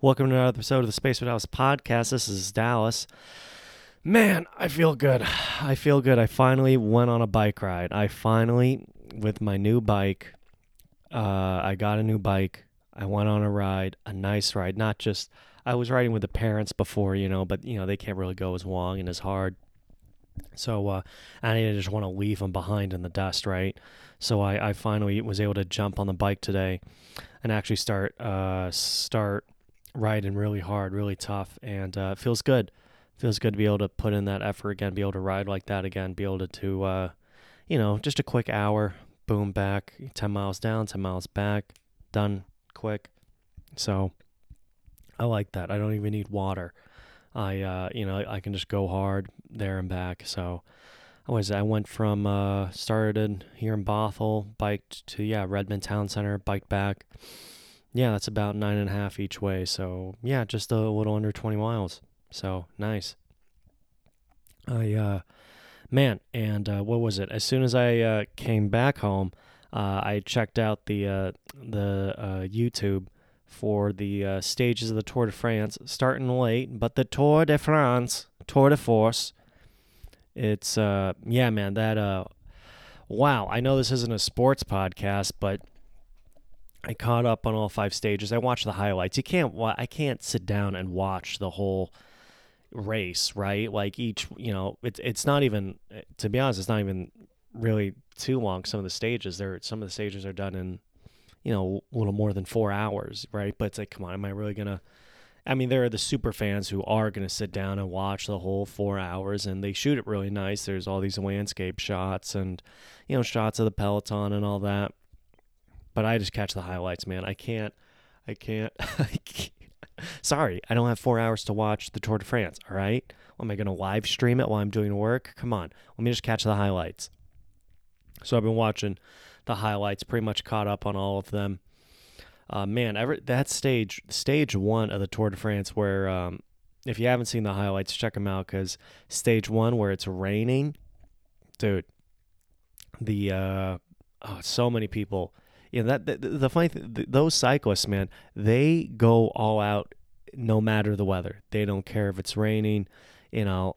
Welcome to another episode of the Space with Dallas podcast. This is Dallas. Man, I feel good. I feel good. I finally went on a bike ride. I finally, with my new bike, uh, I got a new bike. I went on a ride, a nice ride. Not just, I was riding with the parents before, you know, but, you know, they can't really go as long and as hard. So uh, I didn't just want to leave them behind in the dust, right? So I, I finally was able to jump on the bike today and actually start uh, start riding really hard, really tough, and uh, it feels good. feels good to be able to put in that effort again, be able to ride like that again, be able to, to uh, you know, just a quick hour, boom, back, 10 miles down, 10 miles back, done quick. So I like that. I don't even need water. I uh, you know I can just go hard there and back. So I was I went from uh, started here in Bothell, biked to yeah Redmond Town Center, biked back. Yeah, that's about nine and a half each way. So yeah, just a little under twenty miles. So nice. I uh, man, and uh, what was it? As soon as I uh, came back home, uh, I checked out the uh, the uh, YouTube for the uh, stages of the Tour de France, starting late, but the Tour de France, Tour de Force, it's uh yeah, man, that uh wow, I know this isn't a sports podcast, but I caught up on all five stages. I watched the highlights. You can't I can't sit down and watch the whole race, right? Like each, you know, it's it's not even to be honest, it's not even really too long some of the stages. There some of the stages are done in you know, a little more than four hours, right? But it's like, come on, am I really gonna? I mean, there are the super fans who are gonna sit down and watch the whole four hours, and they shoot it really nice. There's all these landscape shots and, you know, shots of the peloton and all that. But I just catch the highlights, man. I can't, I can't. I can't. Sorry, I don't have four hours to watch the Tour de France. All right, well, am I gonna live stream it while I'm doing work? Come on, let me just catch the highlights. So I've been watching the highlights, pretty much caught up on all of them. Uh, man, ever that stage, stage one of the Tour de France, where um, if you haven't seen the highlights, check them out because stage one where it's raining, dude. The uh, oh, so many people. You know that the, the funny thing, those cyclists, man, they go all out no matter the weather. They don't care if it's raining. You know,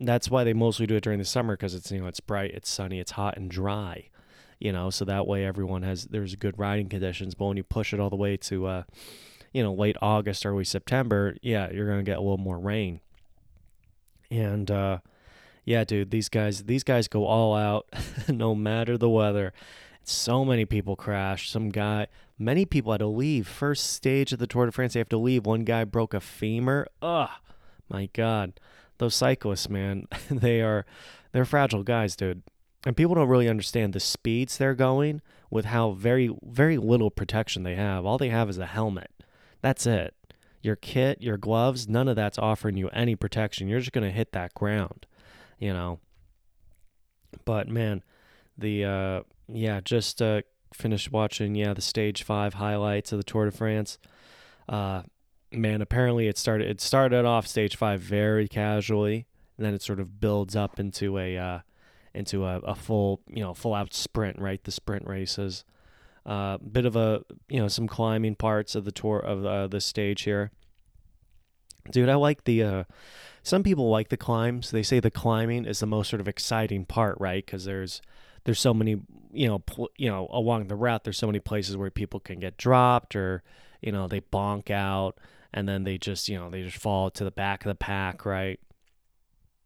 that's why they mostly do it during the summer because it's you know it's bright, it's sunny, it's hot and dry you know, so that way everyone has there's good riding conditions. But when you push it all the way to, uh, you know, late August, early September, yeah, you're gonna get a little more rain. And uh, yeah, dude, these guys these guys go all out, no matter the weather. So many people crash. Some guy, many people had to leave. First stage of the Tour de France, they have to leave. One guy broke a femur. Ugh, my God, those cyclists, man, they are they're fragile guys, dude and people don't really understand the speeds they're going with how very very little protection they have all they have is a helmet that's it your kit your gloves none of that's offering you any protection you're just going to hit that ground you know but man the uh yeah just uh finished watching yeah the stage 5 highlights of the Tour de France uh man apparently it started it started off stage 5 very casually and then it sort of builds up into a uh into a, a full, you know, full out sprint, right? The sprint races. A uh, bit of a, you know, some climbing parts of the tour of uh, the stage here. Dude, I like the. Uh, some people like the climbs. They say the climbing is the most sort of exciting part, right? Because there's there's so many, you know, pl- you know, along the route. There's so many places where people can get dropped, or you know, they bonk out, and then they just, you know, they just fall to the back of the pack, right?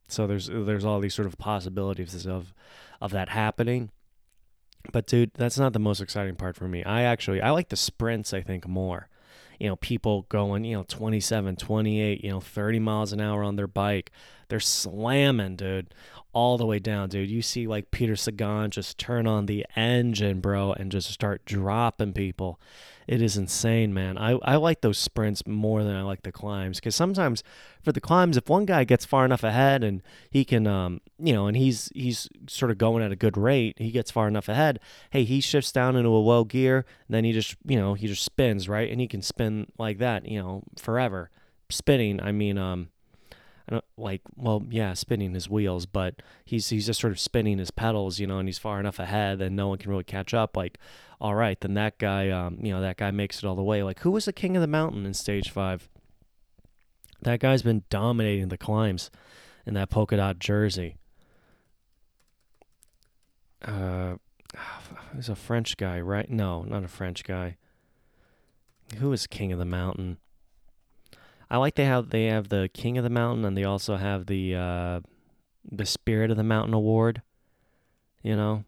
So there's there's all these sort of possibilities of of that happening. But dude, that's not the most exciting part for me. I actually I like the sprints I think more. You know, people going, you know, 27, 28, you know, 30 miles an hour on their bike. They're slamming, dude, all the way down, dude. You see like Peter Sagan just turn on the engine, bro, and just start dropping people it is insane, man. I, I like those sprints more than I like the climbs because sometimes for the climbs, if one guy gets far enough ahead and he can, um, you know, and he's he's sort of going at a good rate, he gets far enough ahead. Hey, he shifts down into a low gear, then he just, you know, he just spins right, and he can spin like that, you know, forever. Spinning, I mean, um, like well yeah spinning his wheels but he's he's just sort of spinning his pedals you know and he's far enough ahead and no one can really catch up like all right then that guy um you know that guy makes it all the way like who was the king of the mountain in stage 5 That guy's been dominating the climbs in that polka dot jersey. Uh, he's a French guy, right? No, not a French guy. Who is King of the Mountain? I like they have they have the King of the Mountain and they also have the uh, the Spirit of the Mountain award. You know.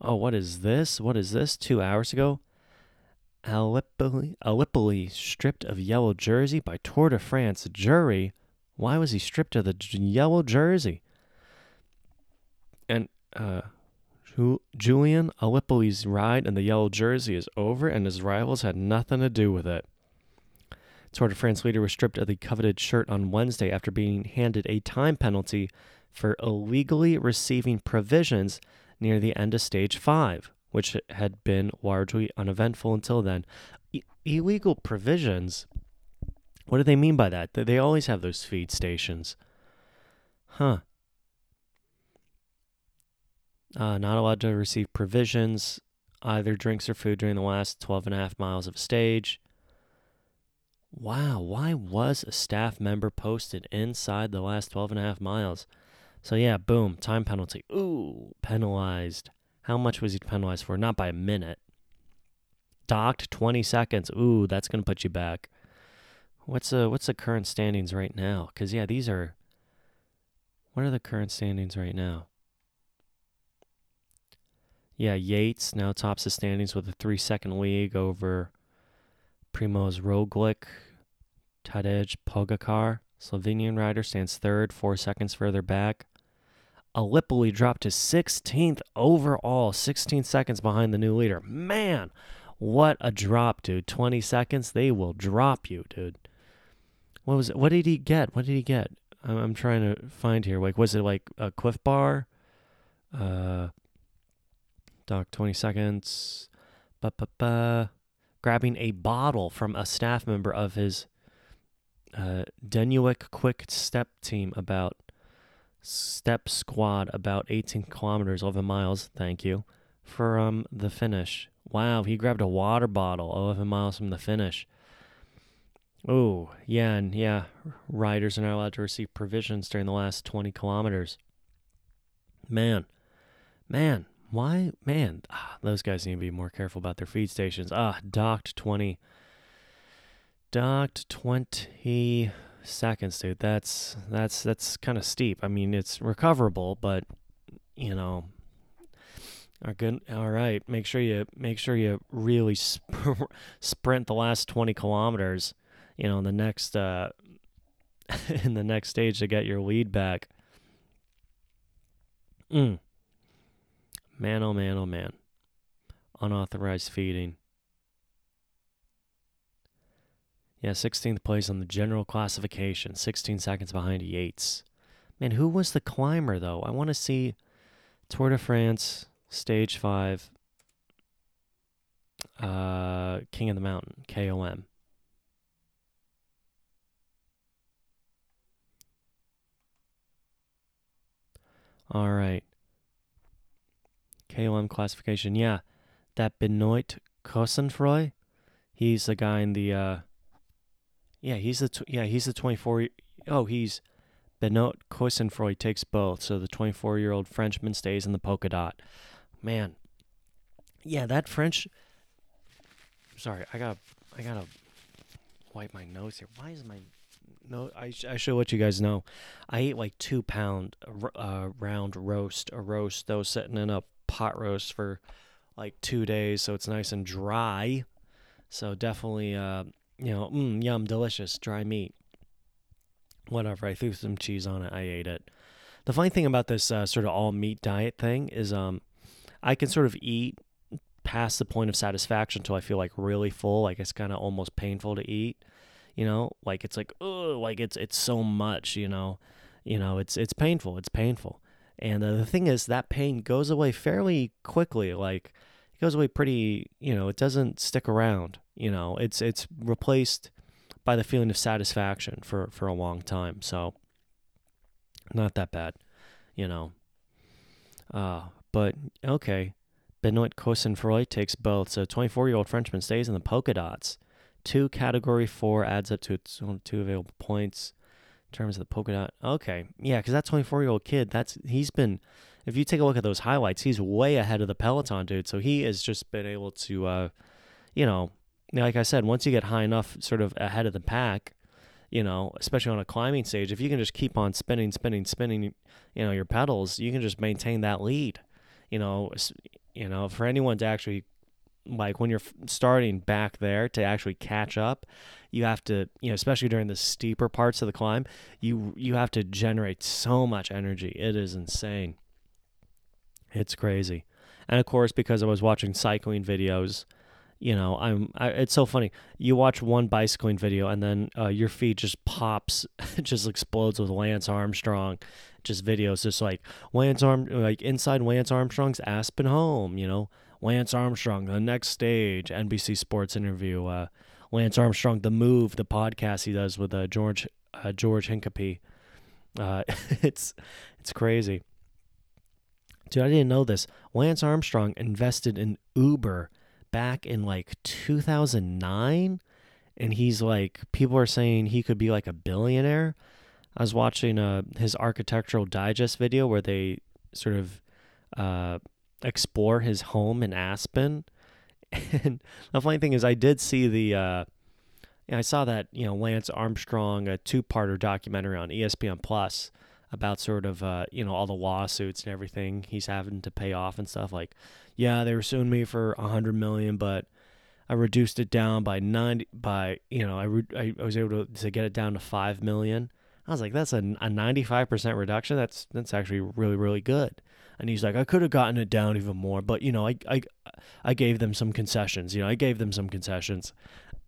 Oh, what is this? What is this? Two hours ago, Alipoli, Alipoli stripped of yellow jersey by Tour de France jury. Why was he stripped of the j- yellow jersey? And uh, Ju- Julian Alipoli's ride in the yellow jersey is over, and his rivals had nothing to do with it. Tour de France leader was stripped of the coveted shirt on Wednesday after being handed a time penalty for illegally receiving provisions near the end of stage five, which had been largely uneventful until then. I- illegal provisions? What do they mean by that? They- always have those feed stations. Huh. Uh, not allowed to receive provisions, either drinks or food during the last 12 and a half miles of stage. Wow, why was a staff member posted inside the last 12 and a half miles? So, yeah, boom, time penalty. Ooh, penalized. How much was he penalized for? Not by a minute. Docked 20 seconds. Ooh, that's going to put you back. What's the, what's the current standings right now? Cuz yeah, these are What are the current standings right now? Yeah, Yates now tops the standings with a 3-second lead over Primoz Roglic, Tadej Pogacar, Slovenian rider stands third, four seconds further back. Alipoli dropped to 16th overall, 16 seconds behind the new leader. Man, what a drop, dude! 20 seconds, they will drop you, dude. What was it? What did he get? What did he get? I'm, trying to find here. Like, was it like a Clif Bar? Uh, doc, 20 seconds. Ba ba ba grabbing a bottle from a staff member of his uh, Deceuninck Quick Step team about step squad about 18 kilometers, 11 miles. Thank you for um the finish. Wow, he grabbed a water bottle 11 miles from the finish. Oh, yeah, and yeah, riders are not allowed to receive provisions during the last 20 kilometers. Man, man, why, man, ah, those guys need to be more careful about their feed stations. Ah, docked 20. Docked 20 seconds, dude. That's that's that's kind of steep. I mean, it's recoverable, but you know, are good. All right, make sure you make sure you really sp- sprint the last 20 kilometers, you know, in the next uh in the next stage to get your lead back. Mm. Man, oh man, oh man. Unauthorized feeding. Yeah, 16th place on the general classification, 16 seconds behind Yates. Man, who was the climber, though? I want to see Tour de France, Stage 5, uh, King of the Mountain, KOM. All right. KOM classification. Yeah, that Benoit Cosnefroy. He's the guy in the. Uh, yeah, he's the tw- yeah he's the 24. Oh, he's Benoit Cosnefroy takes both. So the 24 year old Frenchman stays in the polka dot. Man, yeah, that French. Sorry, I got I gotta wipe my nose here. Why is my no? I I should let you guys know. I ate like two pound uh, round roast, a roast that was sitting in a pot roast for like two days, so it's nice and dry. So definitely, uh, you know, mm, yum, delicious, dry meat. Whatever. I threw some cheese on it. I ate it. The funny thing about this uh, sort of all meat diet thing is, um, I can sort of eat past the point of satisfaction until I feel like really full. Like it's kind of almost painful to eat. You know, like it's like oh, like it's it's so much. You know, you know, it's it's painful. It's painful. And uh, the thing is, that pain goes away fairly quickly. Like it goes away pretty. You know, it doesn't stick around. You know, it's it's replaced by the feeling of satisfaction for for a long time. So not that bad. You know. Uh, but okay. Benoit Cosnefroy takes both. So 24 year old Frenchman stays in the polka dots. Two category four adds up to two available points. Terms of the polka dot, okay, yeah, because that 24 year old kid, that's he's been. If you take a look at those highlights, he's way ahead of the peloton dude. So he has just been able to, uh, you know, like I said, once you get high enough, sort of ahead of the pack, you know, especially on a climbing stage, if you can just keep on spinning, spinning, spinning, you know, your pedals, you can just maintain that lead. You know, you know, for anyone to actually like when you're starting back there to actually catch up you have to you know especially during the steeper parts of the climb you you have to generate so much energy. It is insane. It's crazy. And of course because i was watching cycling videos you know i'm I, it's so funny. You watch one bicycling video and then uh, your feed just pops just explodes with lance armstrong. Just videos just like lance arm like inside lance armstrong's aspen home you know Lance Armstrong, the next stage, NBC Sports interview. Uh, Lance Armstrong, the move, the podcast he does with uh, George uh, George Hincapie. Uh, it's it's crazy, dude. I didn't know this. Lance Armstrong invested in Uber back in like 2009, and he's like, people are saying he could be like a billionaire. I was watching uh, his architectural digest video where they sort of uh, explore his home in Aspen. And the funny thing is, I did see the, uh, I saw that you know Lance Armstrong a two-parter documentary on ESPN Plus about sort of uh, you know all the lawsuits and everything he's having to pay off and stuff. Like, yeah, they were suing me for a hundred million, but I reduced it down by ninety by you know I re- I was able to, to get it down to five million. I was like, that's a, a 95% reduction. That's that's actually really really good. And he's like, I could have gotten it down even more, but you know, I I I gave them some concessions. You know, I gave them some concessions.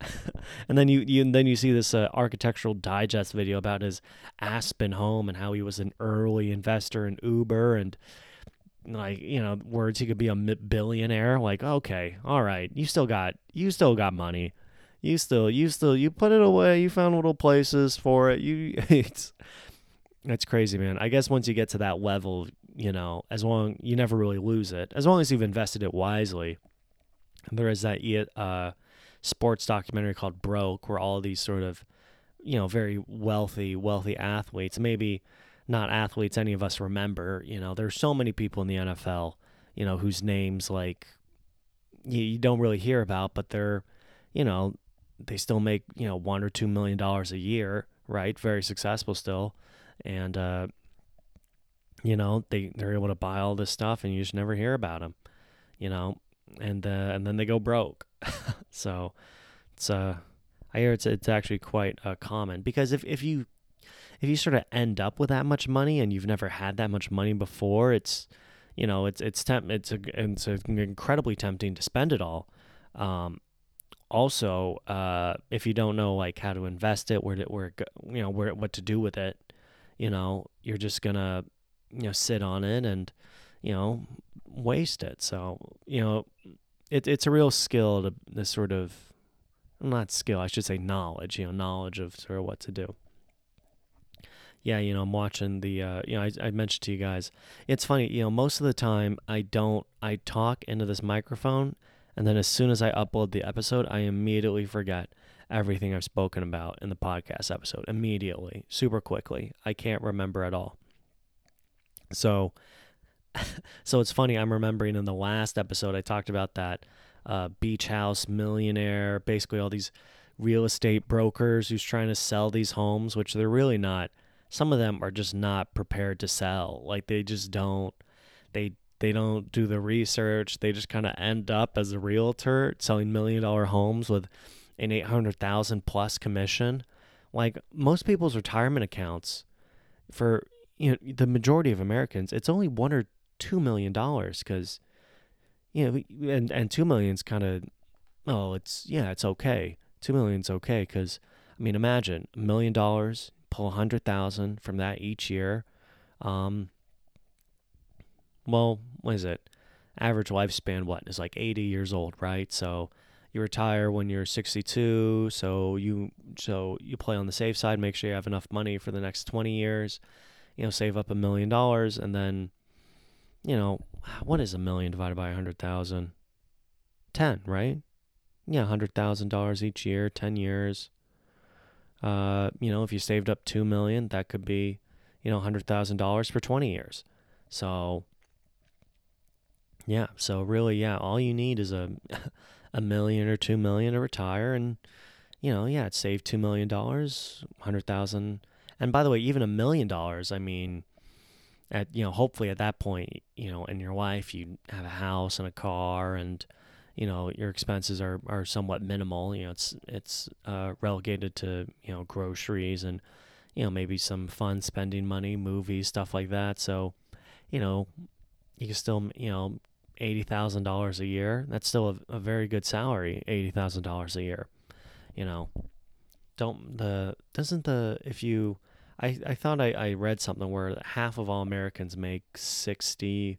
and then you, you and then you see this uh, architectural digest video about his Aspen home and how he was an early investor in Uber and like you know words he could be a billionaire like okay all right you still got you still got money you still you still you put it away you found little places for it you it's it's crazy man i guess once you get to that level you know, as long you never really lose it, as long as you've invested it wisely. There is that uh, sports documentary called Broke, where all these sort of, you know, very wealthy, wealthy athletes, maybe not athletes any of us remember. You know, there's so many people in the NFL, you know, whose names like you, you don't really hear about, but they're, you know, they still make you know one or two million dollars a year, right? Very successful still, and uh, you know they they're able to buy all this stuff and you just never hear about them you know and uh, and then they go broke. So it's uh i hear it's it's actually quite uh, common because if if you if you sort of end up with that much money and you've never had that much money before it's you know it's it's temp- it's a, it's a incredibly tempting to spend it all. Um also uh if you don't know like how to invest it where to where you know where what to do with it you know you're just gonna you know sit on it and you know waste it. So you know it, it's a real skill to this sort of not skill I should say knowledge you know knowledge of sort of what to do. Yeah, you know, I'm watching the, uh, you know, I, I mentioned to you guys, it's funny, you know, most of the time I don't, I talk into this microphone, and then as soon as I upload the episode, I immediately forget everything I've spoken about in the podcast episode immediately, super quickly. I can't remember at all. So, so it's funny. I'm remembering in the last episode I talked about that uh, beach house millionaire, basically all these real estate brokers who's trying to sell these homes, which they're really not. Some of them are just not prepared to sell. Like they just don't. They they don't do the research. They just kind of end up as a realtor selling million dollar homes with an eight hundred thousand plus commission. Like most people's retirement accounts for you know the majority of Americans, it's only one or two million dollars because you know and and two million's kind of oh it's yeah it's okay two million's okay because I mean imagine a million dollars pull a hundred thousand from that each year, um. Well, what is it? Average lifespan what is like eighty years old, right? So you retire when you're 62 so you so you play on the safe side make sure you have enough money for the next 20 years you know, save up a million dollars and then, you know, what is a million divided by a hundred thousand? Ten, right? yeah, hundred thousand dollars each year, ten years. Uh, you know, if you saved up two million, that could be, you know, hundred thousand dollars for twenty years. So yeah, so really, yeah, all you need is a a million or two million to retire, and you know, yeah, it saved two million dollars, hundred thousand. And by the way, even a million dollars, I mean, at you know, hopefully at that point, you know, in your life, you have a house and a car, and you know, your expenses are are somewhat minimal. You know, it's it's uh, relegated to you know groceries and you know maybe some fun spending money, movies, stuff like that. So, you know, you can still you know eighty thousand dollars a year. That's still a, a very good salary, eighty thousand dollars a year. You know, don't the doesn't the if you I, I thought I, I read something where half of all Americans make sixty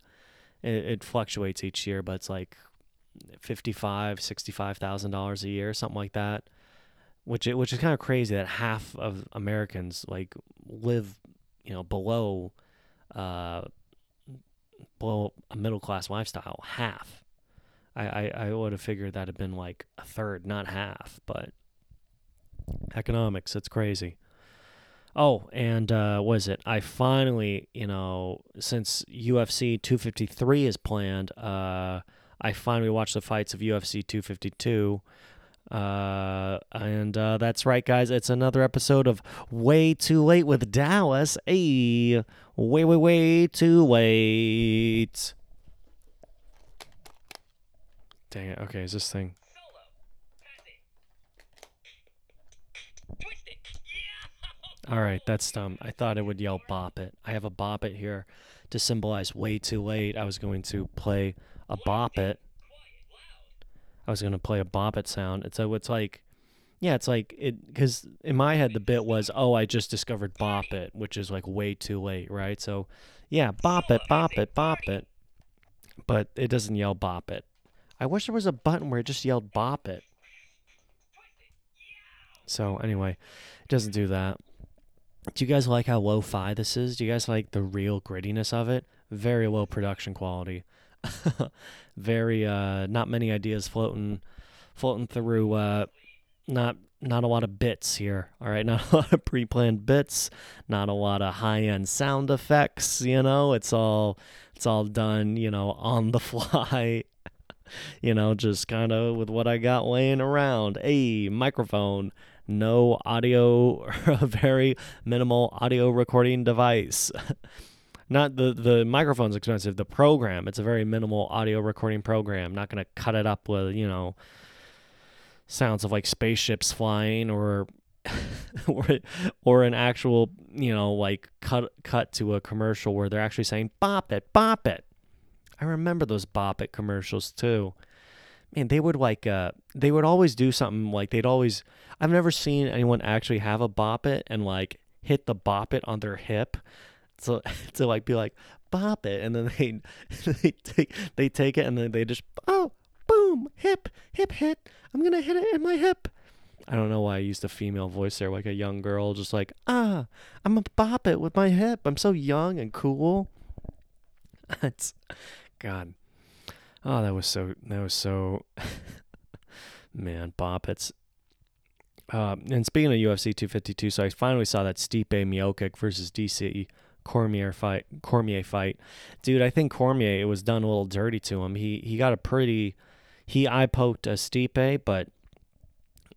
it, it fluctuates each year, but it's like fifty five, sixty five thousand dollars a year, something like that. Which it, which is kind of crazy that half of Americans like live, you know, below uh below a middle class lifestyle. Half. I, I, I would have figured that had been like a third, not half, but economics, it's crazy. Oh, and uh, was it? I finally, you know, since UFC 253 is planned, uh, I finally watched the fights of UFC 252. Uh, and uh, that's right, guys. It's another episode of Way Too Late with Dallas. Hey, way, way, way too late. Dang it. Okay, is this thing. All right, that's dumb. I thought it would yell bop it. I have a bop it here to symbolize way too late. I was going to play a bop it. I was going to play a bop it sound. It's so it's like yeah, it's like it cuz in my head the bit was, "Oh, I just discovered bop it," which is like way too late, right? So, yeah, bop it, bop it, bop it. But it doesn't yell bop it. I wish there was a button where it just yelled bop it. So, anyway, it doesn't do that. Do you guys like how lo fi this is? Do you guys like the real grittiness of it? Very low production quality. Very uh not many ideas floating floating through uh not not a lot of bits here. All right, not a lot of pre-planned bits, not a lot of high-end sound effects, you know. It's all it's all done, you know, on the fly. you know, just kind of with what I got laying around. A microphone, no audio, a very minimal audio recording device. Not the the microphone's expensive. The program, it's a very minimal audio recording program. Not gonna cut it up with you know sounds of like spaceships flying or or or an actual you know like cut cut to a commercial where they're actually saying bop it bop it. I remember those bop it commercials too man, they would like uh they would always do something like they'd always I've never seen anyone actually have a bop it and like hit the bop it on their hip. So to like be like bop it and then they they take they take it and then they just oh boom hip hip hit I'm gonna hit it in my hip. I don't know why I used a female voice there, like a young girl, just like ah, I'm a bop it with my hip. I'm so young and cool. It's God. Oh, that was so. That was so. man, Bop. It's. Uh, and speaking of UFC 252, so I finally saw that Stipe Miocic versus DC Cormier fight. Cormier fight, dude. I think Cormier it was done a little dirty to him. He he got a pretty. He eye poked a Stipe, but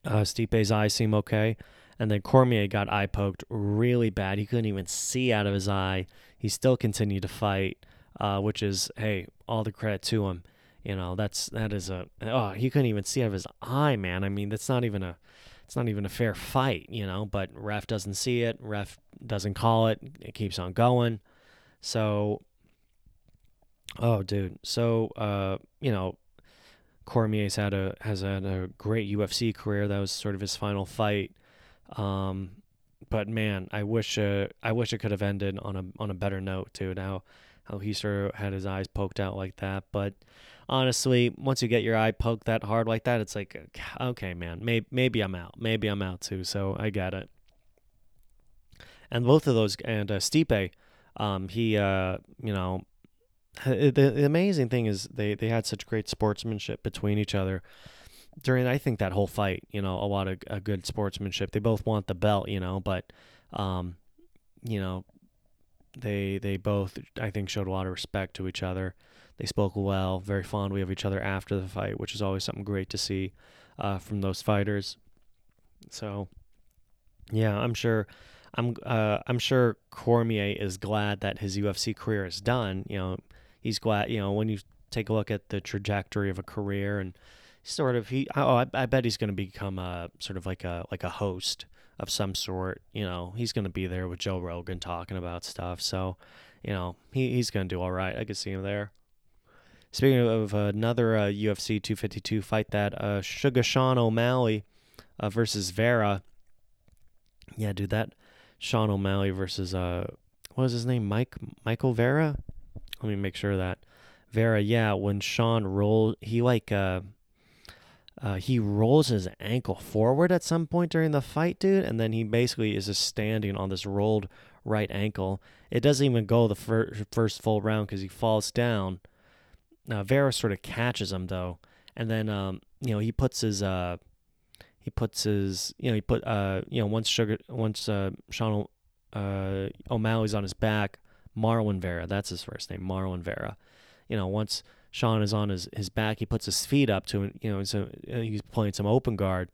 uh, Stipe's eyes seem okay. And then Cormier got eye poked really bad. He couldn't even see out of his eye. He still continued to fight, uh, which is hey, all the credit to him. You know, that's that is a oh, he couldn't even see out of his eye, man. I mean, that's not even a it's not even a fair fight, you know, but ref doesn't see it, ref doesn't call it, it keeps on going. So oh dude. So uh, you know, Cormier's had a has had a great UFC career. That was sort of his final fight. Um, but man, I wish uh, I wish it could have ended on a on a better note too. Now, how he sort of had his eyes poked out like that, but honestly, once you get your eye poked that hard like that, it's like, okay, man, maybe maybe I'm out. Maybe I'm out too. So I get it. And both of those, and uh, Stipe, um, he, uh, you know, the, the amazing thing is they they had such great sportsmanship between each other. during I think that whole fight, you know, a lot of a good sportsmanship. They both want the belt, you know, but um, you know, they they both I think showed a lot of respect to each other. They spoke well, very fondly of each other after the fight, which is always something great to see uh, from those fighters. So, yeah, I'm sure. I'm uh, I'm sure Cormier is glad that his UFC career is done. You know, he's glad. You know, when you take a look at the trajectory of a career and sort of he oh I, I bet he's going to become a sort of like a like a host of some sort. You know, he's going to be there with Joe Rogan talking about stuff. So, you know, he, he's going to do all right. I could see him there. Speaking of another uh, UFC 252 fight, that uh, Sugar Sean O'Malley uh, versus Vera. Yeah, dude, that Sean O'Malley versus uh, what was his name? Mike Michael Vera. Let me make sure that Vera. Yeah, when Sean rolled, he like uh, uh, he rolls his ankle forward at some point during the fight, dude, and then he basically is just standing on this rolled right ankle. It doesn't even go the fir- first full round because he falls down. Now Vera sort of catches him though, and then um, you know he puts his uh, he puts his you know he put uh you know once sugar once uh Sean uh O'Malley's on his back, Marlon Vera that's his first name Marlon Vera, you know once Sean is on his, his back. He puts his feet up to him, you know, so uh, he's playing some open guard.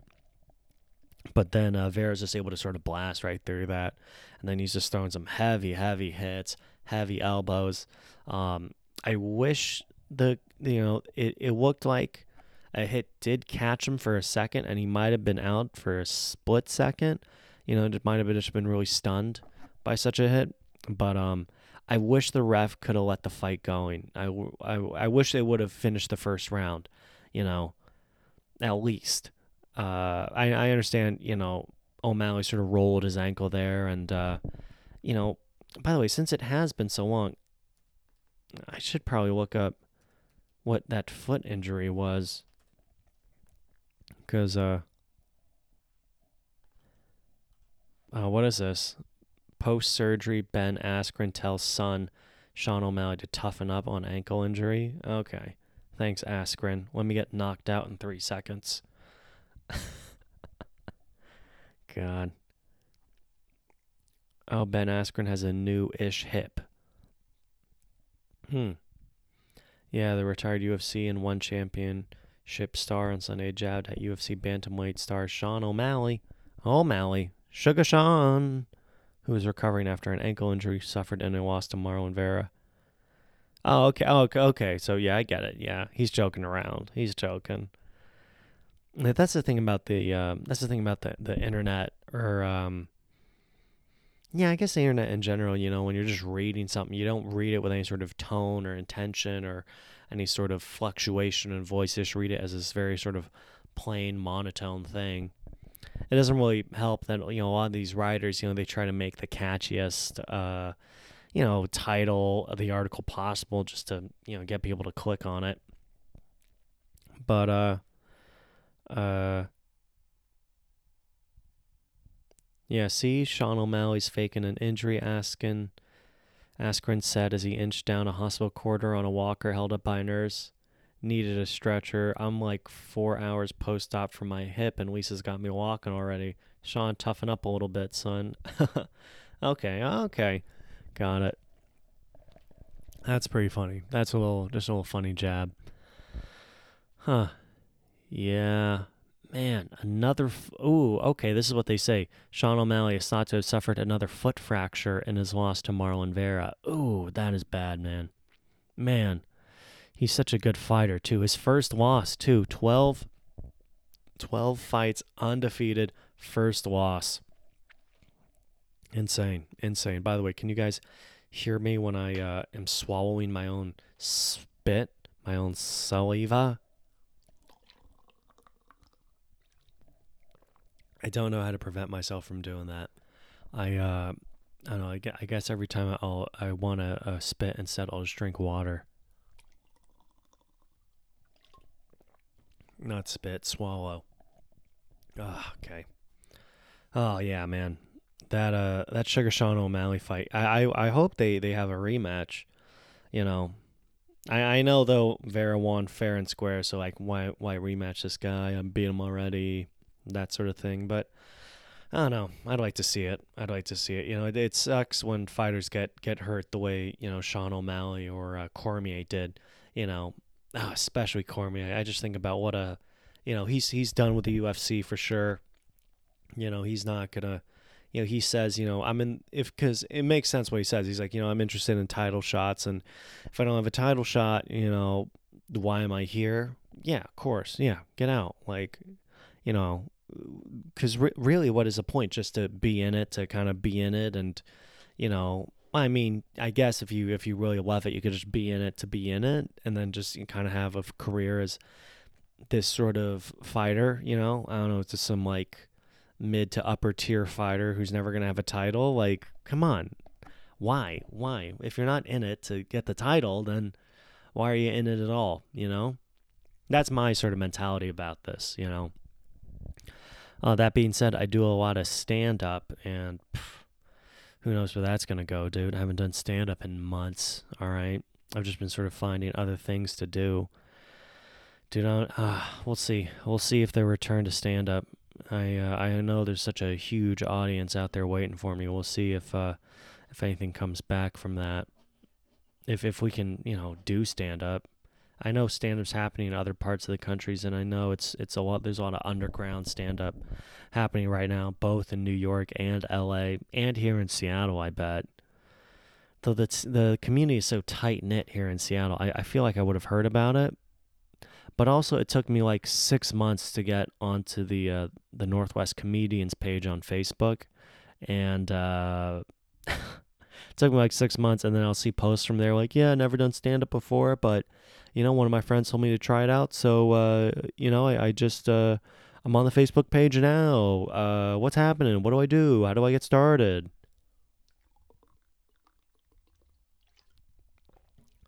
But then uh, Vera's just able to sort of blast right through that, and then he's just throwing some heavy, heavy hits, heavy elbows. Um, I wish the you know it, it looked like a hit did catch him for a second, and he might have been out for a split second. You know, it might have been just been really stunned by such a hit. But um, I wish the ref could have let the fight going. I, I, I wish they would have finished the first round, you know, at least. Uh, I, I understand, you know, O'Malley sort of rolled his ankle there. And, uh, you know, by the way, since it has been so long, I should probably look up what that foot injury was. Because, uh, uh, what is this? Post surgery, Ben Askren tells son Sean O'Malley to toughen up on ankle injury. Okay. Thanks, Askren. Let me get knocked out in three seconds. God. Oh, Ben Askren has a new ish hip. Hmm. Yeah, the retired UFC and one championship star on Sunday jabbed at UFC bantamweight star Sean O'Malley. O'Malley. Sugar Sean who is recovering after an ankle injury suffered in a loss to Marlon Vera. Oh, okay. Oh, okay. Okay. So yeah, I get it. Yeah, he's joking around. He's joking. That's the thing about the. Uh, that's the thing about the the internet, or um. Yeah, I guess the internet in general. You know, when you're just reading something, you don't read it with any sort of tone or intention or any sort of fluctuation in voice. You just read it as this very sort of plain monotone thing it doesn't really help that you know a lot of these writers you know they try to make the catchiest uh you know title of the article possible just to you know get people to click on it. But uh uh yeah see sean o'malley's faking an injury asking askren said as he inched down a hospital corridor on a walker held up by a nurse needed a stretcher. I'm like four hours post op from my hip, and Lisa's got me walking already. Sean, toughen up a little bit, son. okay, okay, got it. That's pretty funny. That's a little, just a little funny jab. Huh. Yeah. Man, another. F- Ooh, okay, this is what they say. Sean O'Malley is thought to have suffered another foot fracture in his loss to Marlon Vera. Ooh, that is bad, man. Man, He's such a good fighter, too. His first loss, too. 12, 12 fights undefeated, first loss. Insane. Insane. By the way, can you guys hear me when I uh, am swallowing my own spit, my own saliva? I don't know how to prevent myself from doing that. I uh, I don't know. I guess, every time I'll I want to uh, spit instead, I'll just drink water. Not spit, swallow. Oh, okay. Oh yeah, man. That uh that Sugar Sean O'Malley fight. I, I I hope they they have a rematch. You know, I, I know though Vera won fair and square, so like why why rematch this guy? I beat him already, that sort of thing. But I don't know. I'd like to see it. I'd like to see it. You know, it, it sucks when fighters get get hurt the way you know Sean O'Malley or uh, Cormier did. You know, oh, especially Cormier. I just think about what a, you know, he's he's done with the UFC for sure. You know, he's not gonna you know, he says, you know, I'm in if because it makes sense what he says. He's like, you know, I'm interested in title shots, and if I don't have a title shot, you know, why am I here? Yeah, of course, yeah, get out. Like, you know, because re- really, what is the point? Just to be in it, to kind of be in it, and you know, I mean, I guess if you if you really love it, you could just be in it to be in it, and then just kind of have a career as this sort of fighter. You know, I don't know, it's just some like mid to upper tier fighter who's never going to have a title. Like, come on. Why? Why? If you're not in it to get the title, then why are you in it at all? You know? That's my sort of mentality about this, you know? Uh, that being said, I do a lot of stand up, and pff, who knows where that's going to go, dude. I haven't done stand up in months, all right? I've just been sort of finding other things to do. Dude, uh, we'll see. We'll see if they return to stand up. I uh, I know there's such a huge audience out there waiting for me. We'll see if uh, if anything comes back from that. If if we can, you know, do stand up. I know stand up's happening in other parts of the countries and I know it's it's a lot there's a lot of underground stand up happening right now, both in New York and LA and here in Seattle, I bet. Though the the community is so tight knit here in Seattle, I, I feel like I would have heard about it, but also, it took me like six months to get onto the uh, the Northwest Comedians page on Facebook, and uh, it took me like six months. And then I'll see posts from there like, "Yeah, never done stand up before, but you know, one of my friends told me to try it out, so uh, you know, I, I just uh, I'm on the Facebook page now. Uh, what's happening? What do I do? How do I get started?"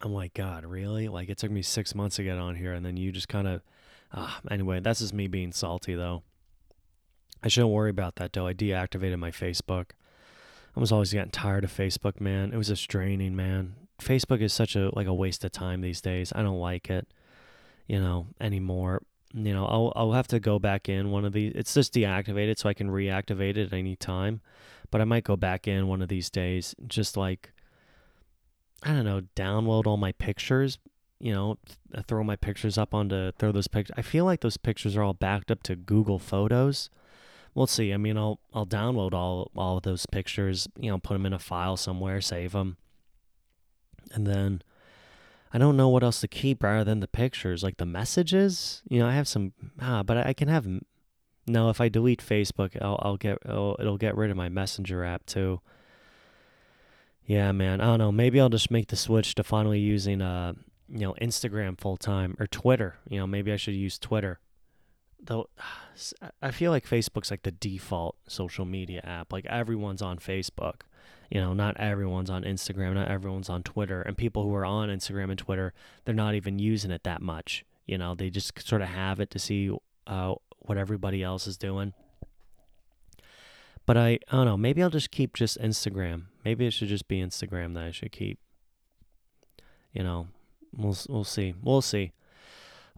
I'm like, God, really? Like, it took me six months to get on here, and then you just kind of. Uh, anyway, that's just me being salty, though. I shouldn't worry about that, though. I deactivated my Facebook. I was always getting tired of Facebook, man. It was just draining, man. Facebook is such a like a waste of time these days. I don't like it, you know, anymore. You know, I'll I'll have to go back in one of these. It's just deactivated, so I can reactivate it at any time. But I might go back in one of these days, just like I don't know, download all my pictures, you know, throw my pictures up onto throw those pictures. I feel like those pictures are all backed up to Google Photos. We'll see. I mean, I'll I'll download all all of those pictures, you know, put them in a file somewhere, save them, and then I don't know what else to keep rather than the pictures, like the messages. You know, I have some, ah, but I can have. No, if I delete Facebook, I'll I'll get it'll, it'll get rid of my Messenger app too. Yeah, man. I don't know. Maybe I'll just make the switch to finally using uh, you know, Instagram full time or Twitter. You know, maybe I should use Twitter. Though I feel like Facebook's like the default social media app. Like everyone's on Facebook. You know, not everyone's on Instagram, not everyone's on Twitter. And people who are on Instagram and Twitter, they're not even using it that much. You know, they just sort of have it to see uh, what everybody else is doing. But I, I don't know. Maybe I'll just keep just Instagram. Maybe it should just be Instagram that I should keep. You know, we'll we'll see. We'll see.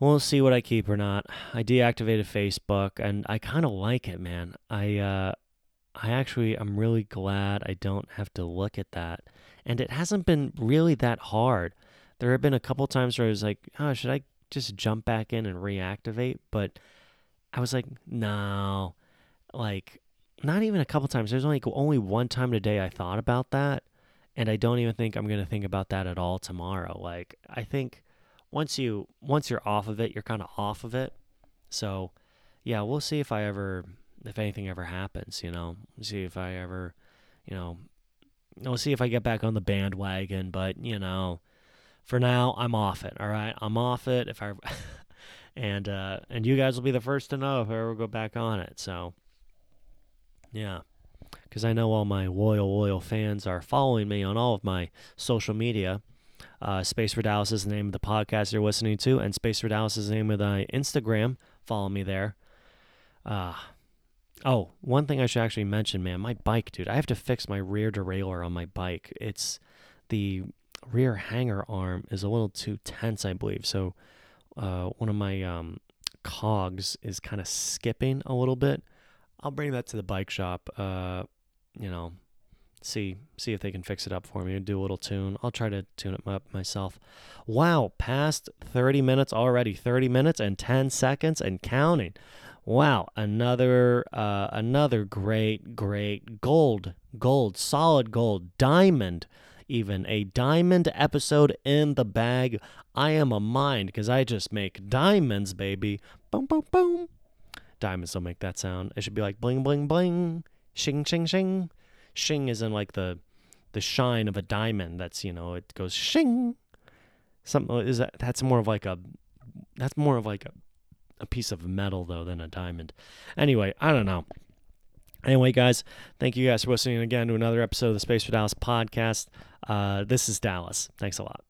We'll see what I keep or not. I deactivated Facebook, and I kind of like it, man. I uh, I actually I'm really glad I don't have to look at that, and it hasn't been really that hard. There have been a couple times where I was like, oh, should I just jump back in and reactivate? But I was like, no, like not even a couple times. There's only only one time today I thought about that, and I don't even think I'm gonna think about that at all tomorrow. Like I think once you once you're off of it, you're kind of off of it. So yeah, we'll see if I ever if anything ever happens. You know, see if I ever, you know, we'll see if I get back on the bandwagon. But you know, for now I'm off it. All right, I'm off it. If I and uh, and you guys will be the first to know if I ever go back on it. So. Yeah. Because I know all my loyal, loyal fans are following me on all of my social media. Uh, Space for Dallas is the name of the podcast you're listening to, and Space for Dallas is the name of my Instagram. Follow me there. Uh, oh, one thing I should actually mention, man, my bike, dude. I have to fix my rear derailleur on my bike. It's the rear hanger arm is a little too tense, I believe. So uh, one of my um, cogs is kind of skipping a little bit. I'll bring that to the bike shop. Uh, you know, see see if they can fix it up for me. Do a little tune. I'll try to tune it up myself. Wow, past 30 minutes already. 30 minutes and 10 seconds and counting. Wow, another uh, another great great gold gold solid gold diamond even a diamond episode in the bag. I am a mind because I just make diamonds, baby. Boom boom boom. Diamonds don't make that sound. It should be like bling bling bling, shing shing shing. Shing is in like the the shine of a diamond. That's you know it goes shing. Something is that that's more of like a that's more of like a a piece of metal though than a diamond. Anyway, I don't know. Anyway, guys, thank you guys for listening again to another episode of the Space for Dallas podcast. Uh, this is Dallas. Thanks a lot.